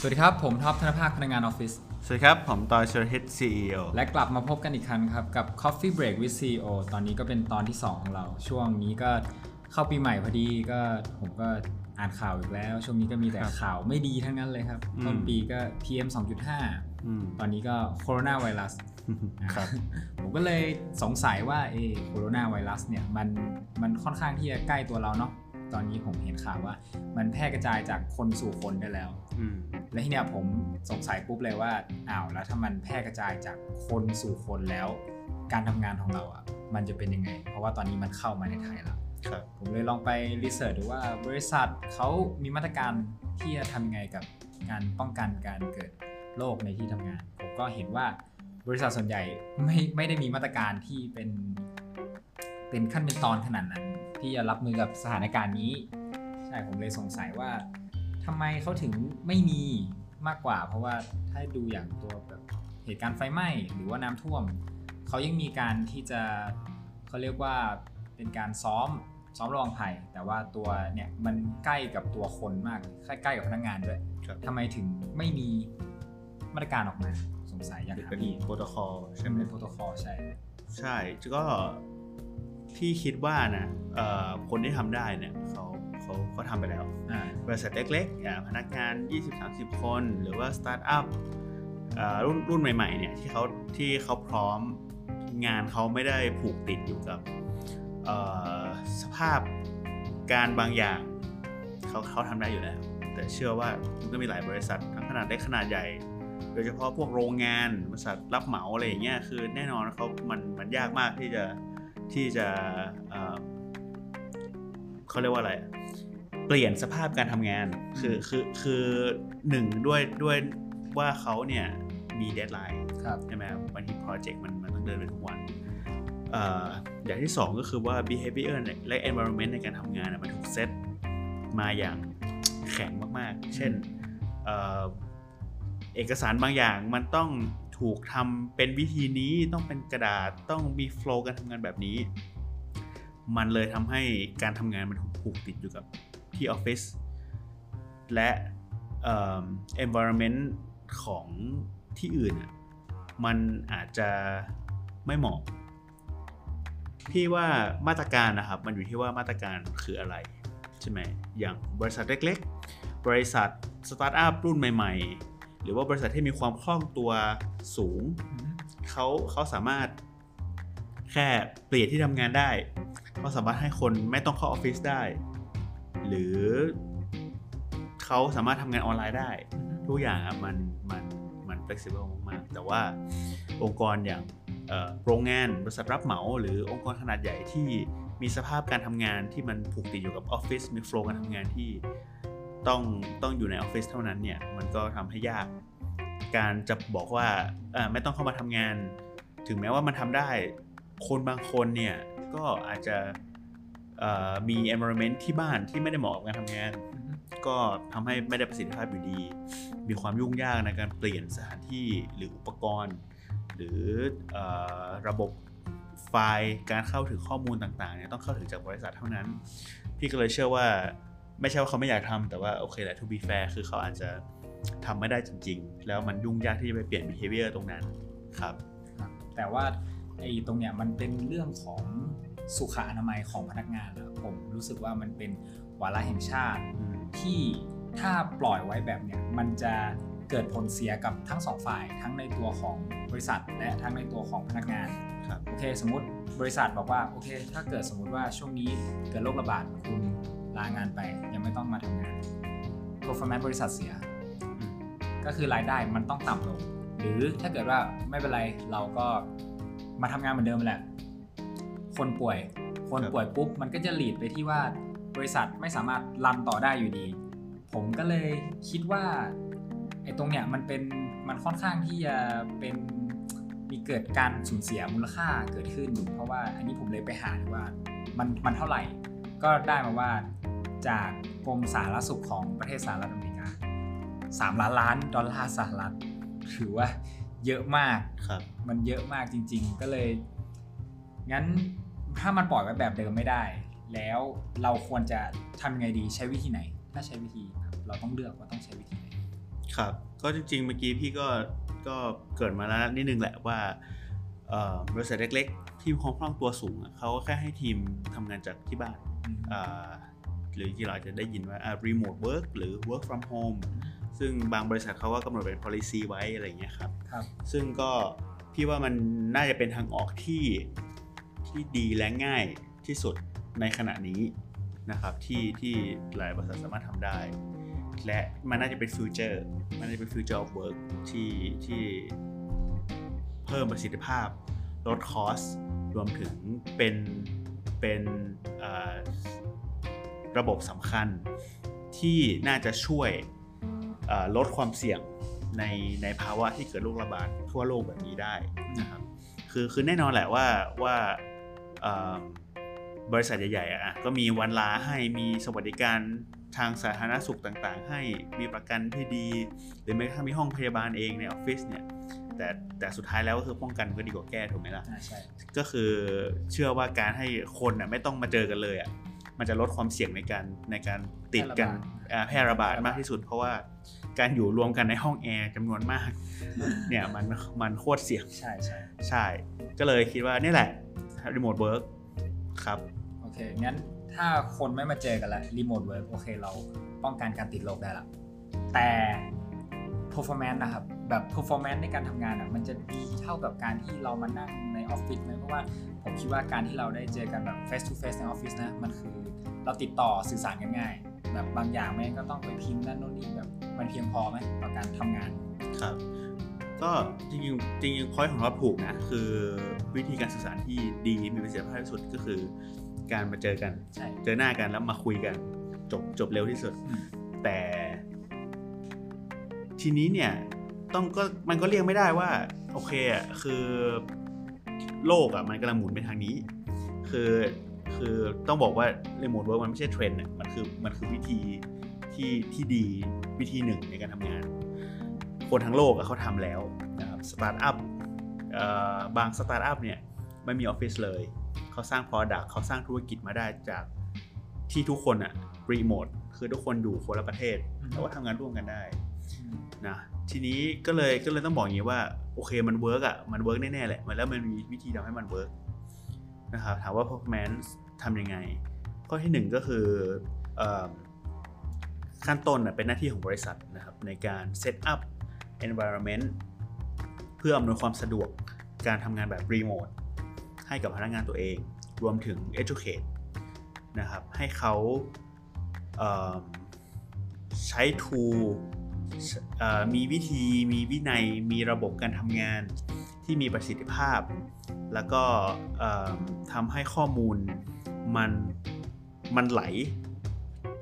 สวัสดีครับ ผมท็อปธนภาคพนักงานออฟฟิศ สวัสดีครับ ผมตอยชลฮิต CEO และกลับมาพบกันอีกครั้งครับ กับ Coffee Break with CEO ตอนนี้ก็เป็นตอนที่ 2 ของเรา ช่วงนี้ก็เข้าปีใหม่พอดีก็ผมก็อ่านข่าวอีกแล้ว ช่วงนี้ก็มีแต่ข่าวไม่ดีทั้งนั้นเลยครับ ต้นปีก็ PM 2.5 ตอนนี้ก็โคโรนาไวรัสครับผมก็เลยสงสัยว่าเอโคโรนาไวรัสเนี่ยมันมันค่อนข้างที่จะใกล้ตัวเราเนาะตอนนี้ผมเห็นข่าวว่า มันแพร่กระจายจากคนสู่คนได้แล้วอืม และทีเนี้ยผมสงสัยปุ๊บเลยว่าอ้าวแล้วถ้ามันแพร่กระจายจากคนสู่คนแล้ว การทำงานของเราอะมันจะเป็นยังไง เพราะว่าตอนนี้มันเข้ามาในไทยแล้วครับผมเลยลองไปรีเสิร์ชดูว่าบริษัทเขามีมาตรการที่จะทำยังไงกับการป้องกันการเกิดโรคในที่ทำงาน ผมก็เห็นว่าบริษัทส่วนใหญ่ไม่ไม่ได้มีมาตรการที่เป็น เป็นขั้นเป็นตอนขนาดนั้น ที่จะรับมือกับสถานการณ์นี้ ใช่ผมเลยสงสัยว่า ทำไมเขาถึงไม่มีมากกว่า เพราะว่าถ้าดูอย่างตัวแบบเหตุการณ์ไฟไหม้หรือว่าน้ำท่วม เขายังมีการที่จะเขาเรียกว่าเป็นการซ้อมซ้อมระวังภัย แต่ว่าตัวเนี่ยมันใกล้กับตัวคนมากใกล้ใกล้กับพนักงานด้วยครับทำไมถึงไม่มีมาตรการออกมาสงสัยอยากถามเป็นพี่โปรโตคอลใช่ใช่ไหมเป็นโปรโตคอลใช่ ใช่ก็พี่คิดว่านะเอ่อคนที่ทำได้เนี่ยเขา เขาเขาทำไปแล้วอ่าบริษัทเล็กๆอ่าพนักงาน 20-30 คน หรือว่าสตาร์ทอัพอ่ารุ่นรุ่นใหม่ๆเนี่ยที่เขาที่เขาพร้อมงานเขาไม่ได้ผูกติดอยู่กับเอ่อสภาพการบางอย่างเขาเขาทำได้อยู่แล้ว แต่เชื่อว่ามันก็มีหลายบริษัททั้งขนาดเล็กขนาดใหญ่ โดยเฉพาะพวกโรงงานบริษัทรับเหมาอะไรอย่างเงี้ยคือแน่นอนเขามันมันยากมากที่จะที่จะ เอ่อเขาเรียกว่าอะไรอะเปลี่ยนสภาพการทำงาน คือคือคือหนึ่งด้วยด้วยว่าเขาเนี่ยมี deadline ครับใช่ไหมครับบางที project มันมันต้องเดินไปทุกวันเอ่ออย่างที่สองก็คือว่า behavior เนี่ยและ environment ในการทำงานอะมันถูกเซตมาอย่างแข็งมากๆ เช่นเอ่อเอกสารบางอย่างมันต้องถูกทำเป็นวิธีนี้ต้องเป็นกระดาษต้องมีโฟล์การทำงานแบบนี้ มันเลยทำให้การทำงานมันถูกผูกติดอยู่กับที่ออฟฟิศและเอ่อ environment ของที่อื่นอะมันอาจจะไม่เหมาะ พี่ว่ามาตรการนะครับ มันอยู่ที่ว่ามาตรการคืออะไร ใช่ไหมอย่างบริษัทเล็กๆ บริษัทสตาร์ทอัพรุ่นใหม่ ๆ หรือว่าบริษัทที่มีความคล่องตัวสูงเขาเขาสามารถแค่เปลี่ยนที่ทำงานได้ เขาสามารถให้คนไม่ต้องเข้าออฟฟิศได้ หรือเขาสามารถทำงานออนไลน์ได้ ทุกอย่างอะมันมันมัน flexible มากๆ แต่ว่าองค์กรอย่างโรงงานบริษัทรับเหมาหรือองค์กรขนาดใหญ่ที่มีสภาพการทำงานที่มันผูกติดอยู่กับออฟฟิศมีโฟล์การทำงานที่ต้องต้องอยู่ในออฟฟิศเท่านั้นเนี่ยมันก็ทำให้ยาก การจะบอกว่าไม่ต้องเข้ามาทำงาน ถึงแม้ว่ามันทำได้ คนบางคนเนี่ย ก็อาจจะเอ่อมี environment ที่บ้านที่ไม่ได้เหมาะกับการทำงาน ก็ทำให้ไม่ได้ประสิทธิภาพอยู่ดี มีความยุ่งยากในการเปลี่ยนสถานที่หรืออุปกรณ์ หรือเออระบบไฟล์การเข้าถึงข้อมูลต่างๆเนี่ยต้องเข้าถึงจากบริษัทเท่านั้น พี่ก็เลยเชื่อว่าไม่ใช่ว่าเขาไม่อยากทำแต่ว่าโอเคแหละ to be fair คือเขาอาจจะทำไม่ได้จริง ๆ แล้วมันยุ่งยากที่จะไปเปลี่ยน behavior ตรงนั้นครับครับแต่ว่า ไอ้ตรงเนี้ยมันเป็นเรื่องของสุขอนามัยของพนักงานแล้วผมรู้สึกว่ามันเป็นวาระแห่งชาติที่ถ้าปล่อยไว้แบบเนี้ยมันจะเกิดผลเสียกับทั้งสองฝ่ายทั้งในตัวของบริษัท และทั้งในตัวของพนักงานครับโอเคสมมติบริษัทบอกว่าโอเค ถ้าเกิดสมมติว่าช่วงนี้เกิดโรคระบาดคุณลางานไปยังไม่ต้องมาทำงาน performance บริษัทเสีย ก็คือรายได้มันต้องต่ำลง หรือถ้าเกิดว่าไม่เป็นไรเราก็ มาทำงานเหมือนเดิมแหละ คนป่วย คนป่วยปุ๊บ มันก็จะหลีดไปที่ว่าบริษัทไม่สามารถรันต่อได้อยู่ดี ผมก็เลยคิดว่าไอ้ตรงเนี้ยมันเป็นมันค่อนข้างที่จะเป็นมีเกิดการสูญเสียมูลค่าเกิดขึ้น เพราะว่าอันนี้ผมเลยไปหาดูว่ามันมันเท่าไหร่ ก็ได้มาว่าจากกรมสาธารณสุขของประเทศสหรัฐอเมริกา3ล้านล้านดอลลาร์สหรัฐถือว่า เยอะมากครับ มันเยอะมากจริง ๆ ก็เลย งั้นถ้ามันปล่อยไว้แบบเดิมไม่ได้ แล้วเราควรจะทำยังไงดีใช้วิธีไหน ถ้าใช้วิธีครับเราต้องเลือกว่าต้องใช้วิธีไหนครับ ก็จริง ๆ เมื่อกี้พี่ก็ก็เกิดมาแล้วนิดนึงแหละว่าเอ่อบริษัทเล็ก ๆ ที่มีความคล่องตัวสูงอะเขาก็แค่ให้ทีมทำงานจากที่บ้านอ่าหรือที่เราอาจจะได้ยินว่าอ่า remote work หรือ work from home ซึ่งบางบริษัทเขาก็กำหนดเป็น policy ไว้อะไรอย่างเงี้ยครับ ครับ ซึ่งก็พี่ว่ามันน่าจะเป็นทางออกที่ที่ดีและง่ายที่สุดในขณะนี้นะครับที่ที่หลายบริษัทสามารถทำได้ และมันน่าจะเป็นฟิวเจอร์มันน่าจะเป็นฟิวเจอร์ of work ที่ที่เพิ่มประสิทธิภาพ ลด cost รวมถึงเป็นเป็นเอ่อระบบสำคัญที่น่าจะช่วยเอ่อ ลดความเสี่ยงในในภาวะที่เกิดโรคระบาดทั่วโลกแบบนี้ได้นะครับคือคือแน่นอนแหละว่าว่าเอ่อบริษัทใหญ่ๆอะก็มีวันลาให้มีสวัสดิการทางสาธารณสุขต่างๆ ให้มีประกันที่ดี หรือแม้กระทั่งมีห้องพยาบาลเองในออฟฟิศเนี่ยแต่แต่สุดท้ายแล้วก็คือป้องกันก็ดีกว่าแก้ถูกไหมล่ะอ่าใช่ก็คือเชื่อว่าการให้คนอะไม่ต้องมาเจอกันเลยอะ มันจะลดความเสี่ยงในการในการติดกันอ่าแพร่ระบาดมากที่สุด เพราะว่าการอยู่รวมกันในห้องแอร์จำนวนมากเนี่ยมันมันโคตรเสี่ยงใช่ใช่ใช่ ก็เลยคิดว่านี่แหละ remote work ครับโอเคงั้นถ้าคนไม่มาเจอกันละ remote work โอเคเราป้องกันการติดโรคได้ละแต่ performance นะครับแบบ performance ในการทำงานอะมันจะดีเท่ากับการที่เรามานั่งในออฟฟิศไหมเพราะว่าผมคิดว่าการที่เราได้เจอกันแบบ face to face ในออฟฟิศนะมันคือ เราติดต่อสื่อสารกันง่ายแบบบางอย่างแม่งก็ต้องไปพิมพ์นั่นโน่นนี่แบบมันเพียงพอไหมต่อการทำงานครับ ก็จริงๆจริงๆพอยของเราถูกนะคือวิธีการสื่อสารที่ดีมีประสิทธิภาพที่สุดก็คือ การมาเจอกันใช่เจอหน้ากันแล้วมาคุยกันจบจบเร็วที่สุดอืมแต่ ทีนี้เนี่ยต้องก็มันก็เรียกไม่ได้ว่า โอเคอะคือโลกอะมันกำลังหมุนไปทางนี้ คือ คือต้องบอกว่า remote work มันไม่ใช่เทรนด์อะมันคือมันคือวิธีที่ที่ดีวิธีหนึ่งในการทำงาน คนทั้งโลกอะเขาทำแล้วนะครับสตาร์ทอัพเอ่อบางสตาร์ทอัพเนี่ยไม่มีออฟฟิศเลยเขาสร้าง Product เขาสร้างธุรกิจมาได้จากที่ทุกคนอะรีโมทคือทุกคนอยู่คนละประเทศอืมแต่ว่าทำงานร่วมกันได้อืมนะทีนี้ก็เลยก็เลยต้องบอกอย่างนี้ว่า โอเคมัน work อะมัน work แน่ๆแหละมันแล้วมันมีวิธีทำให้มัน work นะครับถามว่า performance ทำยังไง ข้อที่หนึ่งก็คือขั้นต้นเป็นหน้าที่ของบริษัทนะครับในการ set up environment เพื่ออำนวยความสะดวกการทำงานแบบรีโมทให้กับพนักงานตัวเอง รวมถึง educate นะครับให้เขาเใช้ tool มีวิธีมีวินัยมีระบบการทำงาน ที่มีประสิทธิภาพ แล้วก็เอิ่มทำให้ข้อมูลมันมันไหล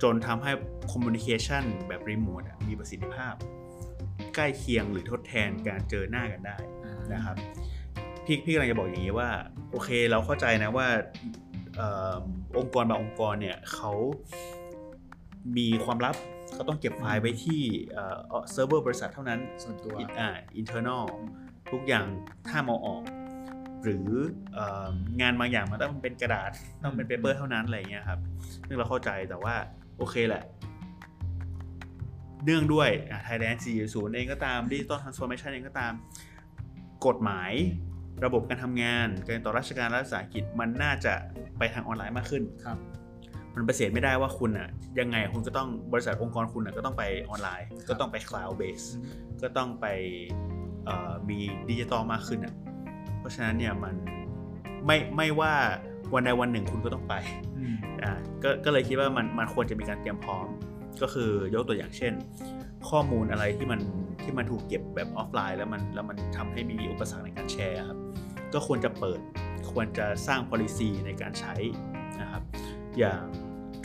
จนทำให้ communication แบบรีโมทอะมีประสิทธิภาพ ใกล้เคียงหรือทดแทนการเจอหน้ากันได้นะครับพี่พี่กำลังจะบอกอย่างนี้ว่า โอเคเราเข้าใจนะว่าเออองค์กรบางองค์กรเนี่ยเขามีความลับเขาต้องเก็บไฟล์ไว้ที่เอ่อเซิร์ฟเวอร์บริษัทเท่านั้นส่วนตัวอ่า internal ทุกอย่างห้ามเอาออก หรือเอ่องานบางอย่างมันต้องเป็นกระดาษต้องเป็น paper เท่านั้นอะไรอย่างเงี้ยครับซึ่งเราเข้าใจแต่ว่าโอเคแหละเนื่องด้วยไทยแลนด์4.0 เองก็ตาม digital transformation เองก็ตาม กฎหมายระบบการทำงานการต่อราชการรัฐวิสาหกิจมันน่าจะไปทางออนไลน์มากขึ้นครับ มันปฏิเสธไม่ได้ว่าคุณอะยังไงคุณก็ต้องบริษัทองค์กรคุณอะก็ต้องไปออนไลน์ ก็ต้องไป cloud base ก็ต้องไปเอ่อ มีดิจิตอลมากขึ้นอะเพราะฉะนั้นเนี่ยมันไม่ไม่ว่าวันใดวันหนึ่งคุณก็ต้องไปอืมอ่าก็ก็เลยคิดว่ามันมันควรจะมีการเตรียมพร้อม ก็คือยกตัวอย่างเช่น ข้อมูลอะไรที่มันที่มันถูกเก็บแบบออฟไลน์แล้วมันแล้วมันทำให้มีอุปสรรคในการแชร์ครับก็ควรจะเปิดควรจะสร้าง policy ในการใช้นะครับ อย่าง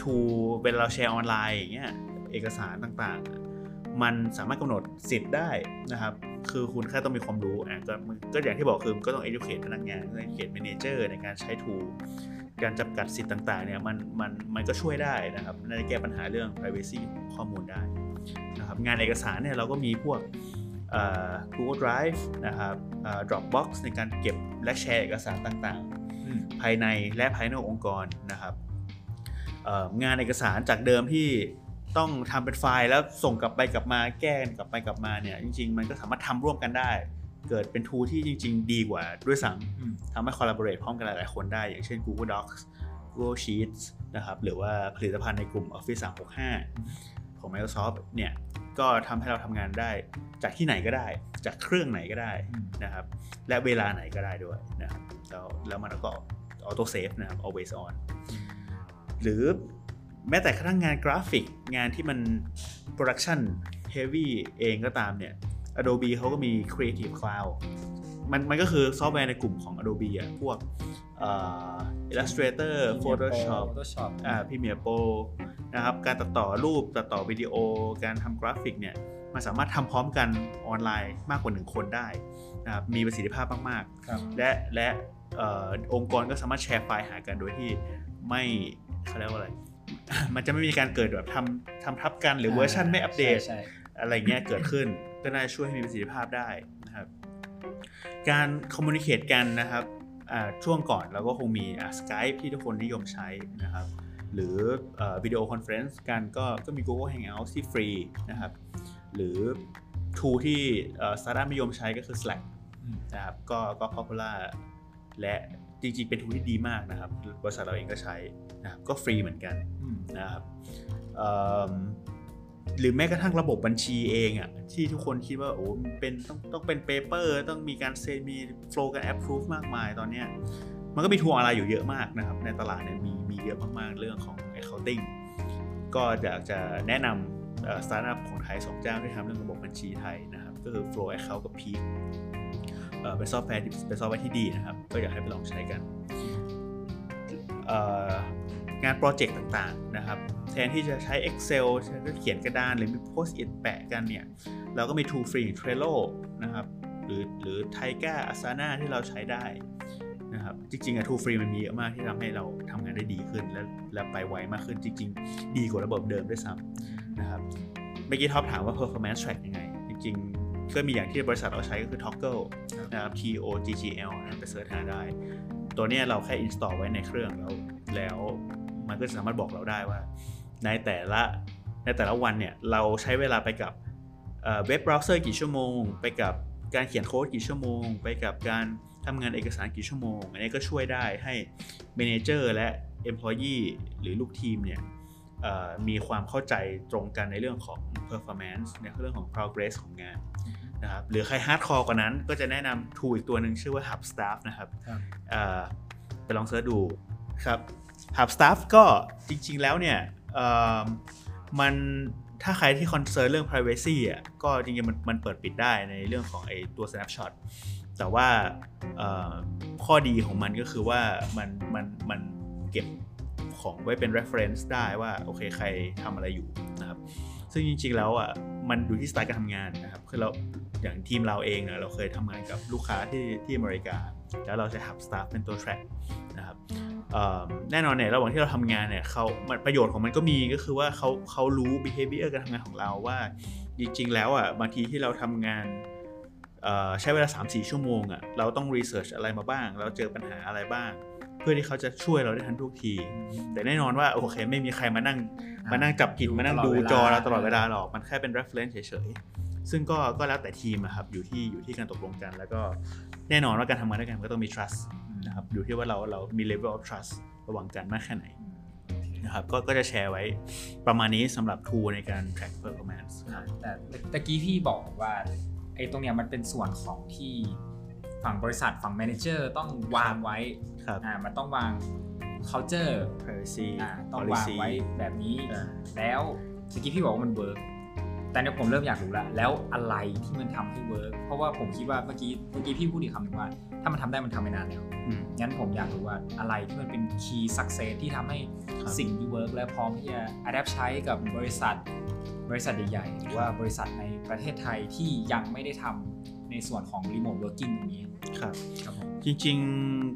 ทูเวลาเราแชร์ออนไลน์อย่างเงี้ยเอกสารต่างๆ มันสามารถกำหนดสิทธิ์ได้นะครับ คือคุณแค่ต้องมีความรู้อะก็ก็อย่างที่บอกคือก็ต้อง educate พนักงานต้อง educate manager ในการใช้ tool การจำกัดสิทธิ์ต่างๆเนี่ยมันมันมันก็ช่วยได้นะครับในแก้ปัญหาเรื่อง privacy ของข้อมูลได้นะครับงานเอกสารเนี่ยเราก็มีพวกเอ่อ Google Drive นะครับเอ่อ Dropbox ในการเก็บและแชร์เอกสารต่างอืมๆภายในและภายนอกองค์กรนะครับเอ่องานเอกสารจากเดิมที่ ต้องทำเป็นไฟล์แล้วส่งกลับไปกลับมาแก้กันกลับไปกลับมาเนี่ยจริง ๆ มันก็สามารถทำร่วมกันได้ เกิดเป็น tool ที่จริง ๆ ดีกว่าด้วยซ้อืมทำให้ collaborate พร้อมกันหลายๆคนได้ อย่างเช่น Google Docs Google Sheets นะครับหรือว่าผลิตภัณฑ์ในกลุ่ม Office 365 ของ Microsoft เนี่ยก็ทำให้เราทำงานได้จากที่ไหนก็ได้ จากเครื่องไหนก็ได้อืมนะครับและเวลาไหนก็ได้ด้วยนะครับแล้วแล้วมันก็ auto save นะครับ always on หรือ แม้แต่กระทั่งงานกราฟิกงานที่มัน production heavy เองก็ตามเนี่ย Adobe เขาก็มี Creative Cloud มันมันก็คือซอฟต์แวร์ในกลุ่มของ Adobe อะพวกเอ่อ Illustrator Photoshop Photoshop อ่า Premiere Pro นะครับการตัดต่อรูปตัดต่อวิดีโอ การทำกราฟิกเนี่ยมันสามารถทำพร้อมกันออนไลน์มากกว่า 1 คนได้นะครับมีประสิทธิภาพมากครับๆและและเอ่อองค์กรก็สามารถแชร์ไฟล์หากันโดยที่ไม่เขาเรียกว่าอะไร มันจะไม่มีการเกิดแบบทำทำทับกันหรือเวอร์ชันไม่อัปเดตใช่ใช่อะไรเงี้ยเกิดขึ้นก็น่าจะช่วยให้มีประสิทธิภาพได้นะครับ การ communicate กันนะครับอ่าช่วงก่อนเราก็คงมี Skype ที่ทุกคนนิยมใช้นะครับ หรือ video conference กันก็ก็มี Google Hangouts ที่ฟรีนะครับ หรือ tool ที่สตาร์ทอัพนิยมใช้ก็คือ Slack อืมนะครับก็ก็ popular และ จริงๆ เป็น tool ที่ดีมากนะครับบริษัทเราเองก็ใช้นะครับก็ฟรีเหมือนกันอืมนะครับเอิ่มหรือแม้กระทั่งระบบบัญชีเองอะ่ะที่ทุกคนคิดว่าโอ้มันเป็นต้องต้องเป็น paper ต้องมีการเซ็นมี flow กัน approve มากมายตอนเนี้ยมันก็มี tool อะไรอยู่เยอะมากนะครับ ในตลาดเนี่ยมีมีเยอะมากๆเรื่องของ accounting ก็อยากจะแนะนำสตาร์ทอัพของไทยสองเจ้าที่ทำเรื่องระบบบัญชีไทยนะครับ ก็คือ Flow Account กับ Peak เป็นซอฟต์แวร์ที่เป็นซอฟต์แวร์ที่ดีนะครับ ก็อยากให้ไปลองใช้กันงานโปรเจกต์ต่างๆนะครับ แทนที่จะใช้ Excel ใช้เขียนกระดานหรือมี Post-it แปะกันเนี่ย เราก็มี tool free Trello นะครับ หรือหรือ Taiga Asana ที่เราใช้ได้นะครับ จริงๆอะ tool free มันมีเยอะมากที่ทำให้เราทำงานได้ดีขึ้น และและไปไวมากขึ้นจริง ๆ ดีกว่าระบบเดิมด้วยซ้ำนะครับ เมื่อกี้ท็อปถามว่า performance track ยังไง จริงๆ ก็มีอย่างที่บริษัทเราใช้ก็คือ Toggle ครับนะครับ T O G G L นะไปเสิร์ชหาได้ ตัวเนี้ยเราแค่ install ไว้ในเครื่องแล้วแล้วมันก็จะสามารถบอกเราได้ว่า ในแต่ละในแต่ละวันเนี่ยเราใช้เวลาไปกับเว็บเบราว์เซอร์กี่ชั่วโมง ไปกับการเขียนโค้ดกี่ชั่วโมง ไปกับการทำงานเอกสารกี่ชั่วโมง อันนี้ก็ช่วยได้ให้ Manager และ Employee หรือลูกทีมเนี่ยเอ่อมีความเข้าใจตรงกันในเรื่องของ performance ในเรื่องของ progress ของงาน นะครับหรือใคร hardcore กว่านั้นก็จะแนะนำ tool อีกตัวหนึ่งชื่อว่า HubStaff นะครับครับเอ่อไปลองเสิร์ชดูครับ HubStaff ก็จริงๆแล้วเนี่ยเอ่อมันถ้าใครที่คอนเซิร์นเรื่อง privacy อะก็จริงๆมันมันเปิดปิดได้ในเรื่องของไอตัว snapshot แต่ว่าเอ่อข้อดีของมันก็คือว่ามันมันมันเก็บของไว้เป็น reference ได้ว่าโอเคใครทำอะไรอยู่นะครับซึ่งจริงๆแล้วอะมันดูที่สไตล์การทำงานนะครับคือเรา อย่างทีมเราเองเนี่ยเราเคยทำงานกับลูกค้าที่ที่อเมริกา แล้วเราใช้ HubStaff เป็นตัว track นะครับแน่นอนเนี่ยระหว่างที่เราทำงานเนี่ยเขาประโยชน์ของมันก็มีก็คือว่าเขาเขารู้ behavior การทำงานของเราว่า จริง ๆ แล้วอะบางทีที่เราทำงานใช้เวลา 3-4 ชั่วโมงอะเราต้อง research อะไรมาบ้าง เราเจอปัญหาอะไรบ้าง เพื่อที่เขาจะช่วยเราได้ทันทุกที แต่แน่นอนว่าโอเคไม่มีใครมานั่งมานั่งจับผิดมานั่งดูจอเราตลอดเวลาหรอก มันแค่เป็น reference เฉย ซึ่งก็ก็แล้วแต่ทีมอะครับอยู่ที่อยู่ที่การตกลงกัน แล้วก็แน่นอนว่าการทำงานด้วยกันมันก็ต้องมี trust นะครับอยู่ที่ว่าเราเรามี level of trust ระหว่างกันมากแค่ไหนนะครับก็ก็จะแชร์ไว้ประมาณนี้สำหรับ tool ในการ track performance ครับแต่ตะกี้พี่บอกว่าไอ้ตรงเนี้ยมันเป็นส่วนของที่ฝั่งบริษัทฝั่ง manager ต้องวางไว้ครับอ่ามันต้องวาง culture privacy อ่าต้องวาง policy ไว้แบบนี้อ่าแล้วตะกี้พี่บอกว่ามัน work แต่เนี่ยผมเริ่มอยากรู้แล้วแล้วอะไรที่มันทำให้ work เพราะว่าผมคิดว่าเมื่อกี้เมื่อกี้พี่พูดอีกคำหนึ่งว่า ถ้ามันทำได้มันทำไปนานแล้วอืมงั้นผมอยากรู้ว่าอะไรที่มันเป็น key success ที่ทำให้ครับสิ่งที่ work และพร้อมที่จะ adapt ใช้กับบริษัท บริษัทใหญ่ๆหรือว่าบริษัทในประเทศไทยที่ยังไม่ได้ทำในส่วนของ remote working ตรงนี้ครับครับผมจริง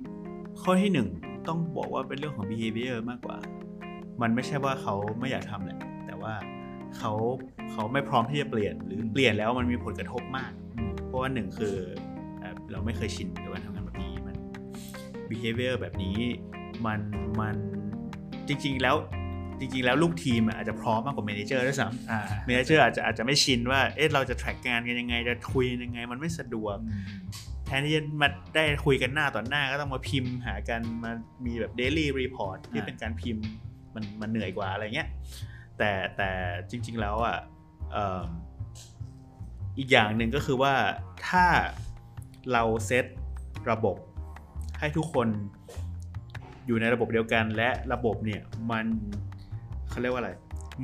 ๆข้อที่หนึ่งต้องบอกว่าเป็นเรื่องของ behavior มากกว่า มันไม่ใช่ว่าเขาไม่อยากทำแหละแต่ว่า เขาเขาไม่พร้อมที่จะเปลี่ยนหรือเปลี่ยนแล้วมันมีผลกระทบมากอืมเพราะว่าหนึ่งคือเอ่อเราไม่เคยชินกับการทำงานแบบนี้มัน behavior แบบนี้มันมันจริง ๆ แล้วจริง ๆ แล้วลูกทีมอะอาจจะพร้อมมากกว่า manager ด้วยซ้ำอ่า manager อาจจะอาจจะไม่ชินว่าเอ๊ะเราจะ track งานกันยังไงจะคุยยังไง มันไม่สะดวกอืมแทนที่จะมาได้คุยกันหน้าต่อหน้าก็ต้องมาพิมพ์หากันมามีแบบ daily report ที่เป็นการพิมพ์มันมันเหนื่อยกว่าอะไรเงี้ย แต่แต่จริง ๆแล้วอะอีกอย่างหนึ่งก็คือว่าถ้าเราเซตระบบให้ทุกคนอยู่ในระบบเดียวกันและระบบเนี่ยมันเขาเรียกว่าอะไร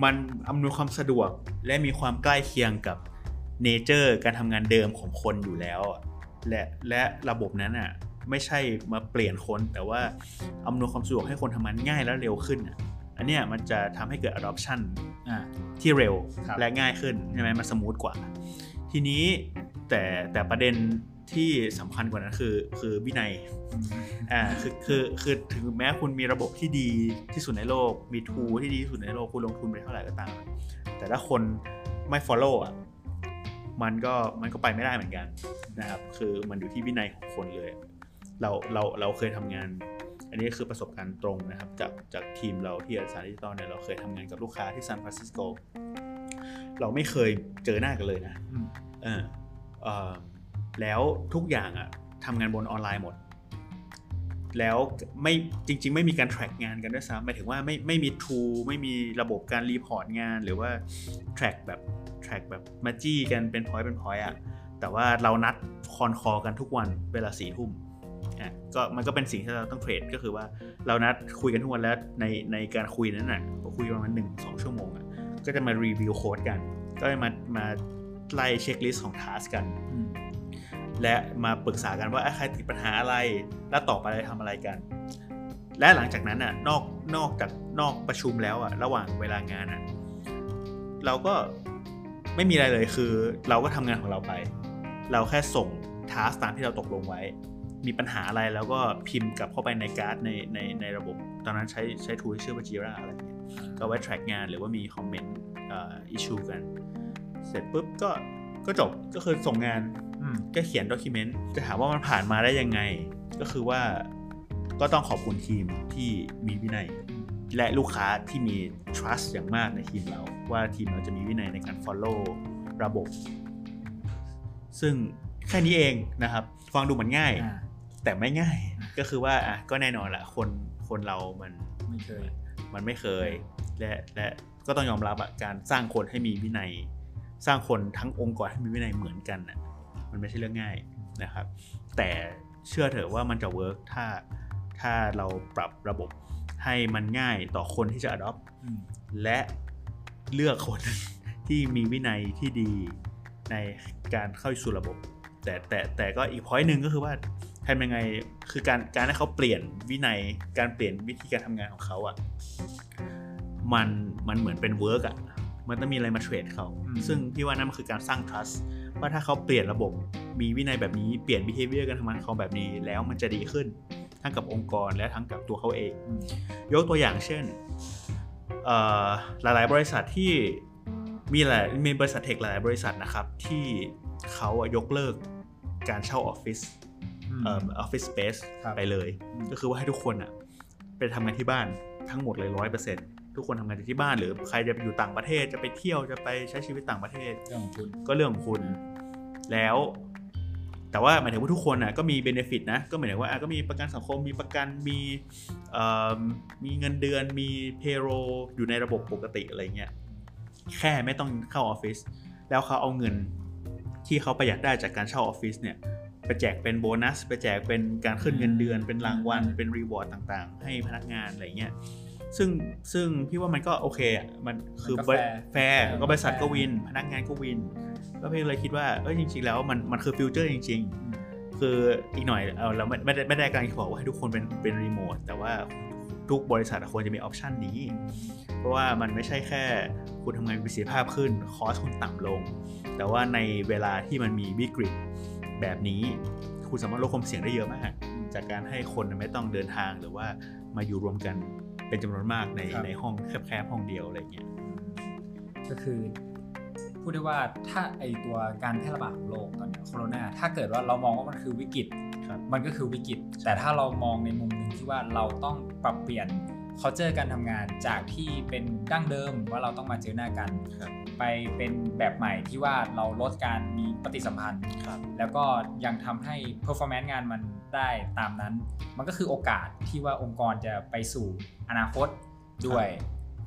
มันอำนวยความสะดวกและมีความใกล้เคียงกับเนเจอร์การทำงานเดิมของคนอยู่แล้ว และและระบบนั้นอะไม่ใช่มาเปลี่ยนคนแต่ว่าอำนวยความสะดวกให้คนทำงานง่ายและเร็วขึ้นอะ อันเนี้ยมันจะทำให้เกิด adoption อ่าที่เร็วครับและง่ายขึ้นใช่ไหมมันสมูทกว่า ทีนี้แต่แต่ประเด็นที่สำคัญกว่านั้นคือคือวินัยอ่าคือคือคือถึงแม้คุณมีระบบที่ดีที่สุดในโลก มี tool ที่ดีที่สุดในโลกคุณลงทุนไปเท่าไหร่ก็ตาม แต่ถ้าคนไม่ follow อะมันก็มันก็ไปไม่ได้เหมือนกันนะครับ คือมันอยู่ที่วินัยของคนเลย เราเราเราเคยทำงาน อันนี้คือประสบการณ์ตรงนะครับจากจากทีมเราที่อาสาดิจิตอลเนี่ยเราเคยทำงานกับลูกค้าที่ซานฟรานซิสโกเราไม่เคยเจอหน้ากันเลยนะอืมเออเอ่อแล้วทุกอย่างอะทำงานบนออนไลน์หมด แล้วไม่จริง ๆ ไม่มีการ track งานกันด้วยซ้ำหมายถึงว่าไม่ไม่มี tool ไม่มีระบบการ report งาน หรือว่า track แบบ track แบบมาจี้กันเป็น point เป็น point อะแต่ว่าเรานัด con call กันทุกวันเวลาสี่ทุ่ม อะก็มันก็เป็นสิ่งที่เราต้อง trade ก็คือว่าเรานัดคุยกันทุกวันแล้วในในการคุยนั้นน่ะก็คุยประมาณหนึ่งสองชั่วโมงอะก็จะมารีวิวโค้ดกัน ก็จะมามาไล่เช็คลิสต์ของทัสกันอืมและมาปรึกษากันว่าเอ้ยใครติดปัญหาอะไร แล้วต่อไปเราทำอะไรกัน และหลังจากนั้นอะนอกนอกจากนอกประชุมแล้วอะระหว่างเวลางานอะเราก็ไม่มีอะไรเลยคือ เราก็ทำงานของเราไป เราแค่ส่งทาสตามที่เราตกลงไว้ มีปัญหาอะไรแล้วก็พิมพ์กลับเข้าไปในการ์ดในในในระบบ ตอนนั้นใช้ใช้ทูที่ชื่อว่า Jira อะไรเงี้ยก็ไว้ track งานหรือว่ามีคอมเมนต์เอ่อ issue กัน เสร็จปุ๊บก็ก็จบก็คือส่งงานอืมก็เขียนด็อกิเมนต์จะถามว่ามันผ่านมาได้ยังไง ก็คือว่าก็ต้องขอบคุณทีมที่มีวินัย และลูกค้าที่มี trust อย่างมากในทีมเรา ว่าทีมเราจะมีวินัยในการ follow ระบบ ซึ่งแค่นี้เองนะครับ ฟังดูเหมือนง่ายอ่า แต่ไม่ง่าย ก็คือว่าอะก็แน่นอนแหละคนคนเรามันไม่เคย มันไม่เคย และและก็ต้องยอมรับอะการสร้างคนให้มีวินัย สร้างคนทั้งองค์กรให้มีวินัยเหมือนกันอะมันไม่ใช่เรื่องง่ายนะครับ แต่เชื่อเถอะว่ามันจะเวิร์กถ้าถ้าเราปรับระบบให้มันง่ายต่อคนที่จะ adopt อืมและเลือกคนที่มีวินัยที่ดีในการเข้าสู่ระบบ แต่แต่แต่ก็อีกพอยหนึ่งก็คือว่า ทำยังไงคือการการให้เขาเปลี่ยนวินัยการเปลี่ยนวิธีการทำงานของเขาอะ่ะมันมันเหมือนเป็น work อะมันต้องมีอะไรมา trade เขาอืมซึ่งพี่ว่านั่นมันคือการสร้าง trust ว่าถ้าเขาเปลี่ยนระบบมีวินัยแบบนี้เปลี่ยน behavior การทำงานของเขาแบบนี้แล้วมันจะดีขึ้น ทั้งกับองค์กรและทั้งกับตัวเขาเองอืมยกตัวอย่างเช่นเอ่อหลายๆ บริษัทที่มีหลายมีบริษัทเทคหลายๆบริษัทนะครับที่เขาอะยกเลิกการเช่าออฟฟิศ อืมเอ่อออฟฟิศสเปซครับไปเลยอืมก็คือว่าให้ทุกคนอะไปทำงานที่บ้านทั้งหมดเลยร้อยเปอร์เซ็นต์ทุกคนทำงานที่บ้านหรือใครจะไปอยู่ต่างประเทศจะไปเที่ยวจะไปใช้ชีวิตต่างประเทศเรื่องของคุณก็เรื่องของคุณ แล้ว แต่ว่าหมายถึงว่าทุกคนอะก็มีเบนฟิตนะก็หมายถึงว่าอะก็มีประกันสังคมมีประกันมีเอ่อมีเงินเดือนมี payroll อยู่ในระบบปกติอะไรเงี้ยแค่ไม่ต้องเข้าออฟฟิศแล้วเขาเอาเงินที่เขาประหยัดได้จากการเช่าออฟฟิศเนี่ย ไปแจกเป็นโบนัส ไปแจกเป็นการขึ้นเงินเดือน เป็นรางวัล เป็น reward ต่างๆ ให้พนักงานอะไรเงี้ยซึ่งซึ่งพี่ว่ามันก็โอเคอะมันคือมันก็แฟร์เออก็บริษัทก็ fair win พนักงานก็ win ก็พี่เลยคิดว่าเอ้ยจริง ๆ แล้วมันมันคือ future จริง ๆ คืออีกหน่อยเออเราไม่ไม่ได้ไม่ได้กำลังจะบอกว่าให้ทุกคนเป็นเป็นรีโมทแต่ว่าทุกบริษัทควรจะมีออปชันนี้ เพราะว่ามันไม่ใช่แค่คุณทำงานมีประสิทธิภาพขึ้น คอสคุณต่ำลง แต่ว่าในเวลาที่มันมีวิกฤต แบบนี้คุณสามารถลดความเสี่ยงได้เยอะมากจากการให้คนไม่ต้องเดินทางหรือว่ามาอยู่รวมกันเป็นจำนวนมากในครับในห้องแคบๆห้องเดียวอะไรเงี้ยก็คือพูดได้ว่าถ้าไอตัวการแพร่ระบาดของโรคตอนเนี้ยโคโรนาถ้าเกิดว่าเรามองว่ามันคือวิกฤตครับมันก็คือวิกฤต แต่ถ้าเรามองในมุมหนึ่งที่ว่าเราต้องปรับเปลี่ยน culture การทำงานจากที่เป็นดั้งเดิมว่าเราต้องมาเจอหน้ากันครับ ไปเป็นแบบใหม่ที่ว่าเราลดการมีปฏิสัมพันธ์ครับแล้วก็ยังทำให้ performance งานมันได้ตามนั้น มันก็คือโอกาสที่ว่าองค์กรจะไปสู่อนาคตด้วย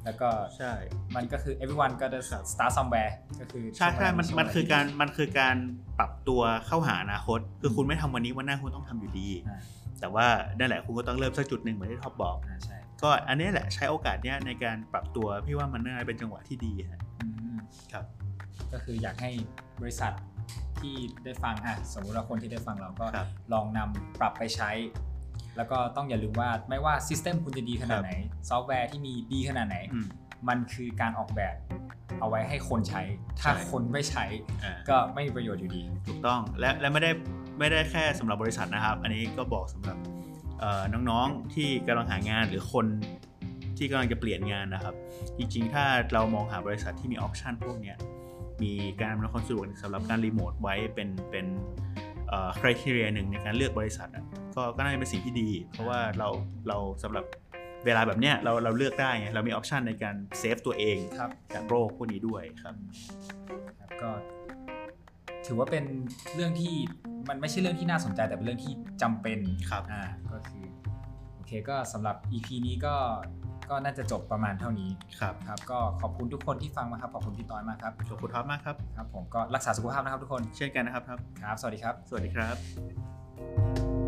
แล้วก็ใช่ มันก็คือ everyone ก็จะครับ start somewhere ก็คือใช่ใช่มันช่วงเวลามันคือการมันคือการปรับตัวเข้าหาอนาคต คือคุณไม่ทำวันนี้วันหน้าคุณต้องทำอยู่ดีอ่าแต่ว่านั่นแหละคุณก็ต้องเริ่มสักจุดหนึ่งเหมือนที่ท็อปบอกอ่าใช่ก็อันนี้แหละใช้โอกาสเนี้ยในการปรับตัวพี่ว่ามันน่าจะเป็นจังหวะที่ดีฮะอืม ครับ ก็คืออยากให้บริษัทที่ได้ฟังอะสมมุติว่าคนที่ได้ฟังเราก็ครับลองนำปรับไปใช้ แล้วก็ต้องอย่าลืมว่าไม่ว่า system คุณจะดีขนาดไหน ซอฟต์แวร์ที่มีดีขนาดไหน อืม มันคือการออกแบบเอาไว้ให้คนใช้ ถ้าใช่ คนไม่ใช้อ่า ก็ไม่มีประโยชน์อยู่ดี ถูกต้องและและไม่ได้ไม่ได้แค่สำหรับบริษัทนะครับ อันนี้ก็บอกสำหรับเอ่อน้องๆที่กำลังหางานหรือคน ที่กำลังจะเปลี่ยนงานนะครับ จริงๆ ถ้าเรามองหาบริษัทที่มี option พวกเนี้ยมีการอำนวยความสะดวกสำหรับการรีโมทไว้เป็นเป็นเอ่อ criteria หนึ่งในการเลือกบริษัทอะก็ก็น่าจะเป็นสิ่งที่ดี เพราะว่าเราเราสำหรับเวลาแบบเนี้ยเราเราเลือกได้ไงเรามี option ในการ save ตัวเองครับจากโรคพวกนี้ด้วยครับครับก็ถือว่าเป็นเรื่องที่มันไม่ใช่เรื่องที่น่าสนใจแต่เป็นเรื่องที่จำเป็นครับอ่าก็คือโอเคก็สำหรับ EP นี้ก็ ก็น่าจะจบประมาณเท่านี้ครับครับ ก็ขอบคุณทุกคนที่ฟังมาครับ ขอบคุณพี่ต้อยมากครับขอบคุณท็อปมากครับครับ ผมก็รักษาสุขภาพนะครับทุกคน เช่นกันนะครับท็อปครับ สวัสดีครับ สวัสดีครับ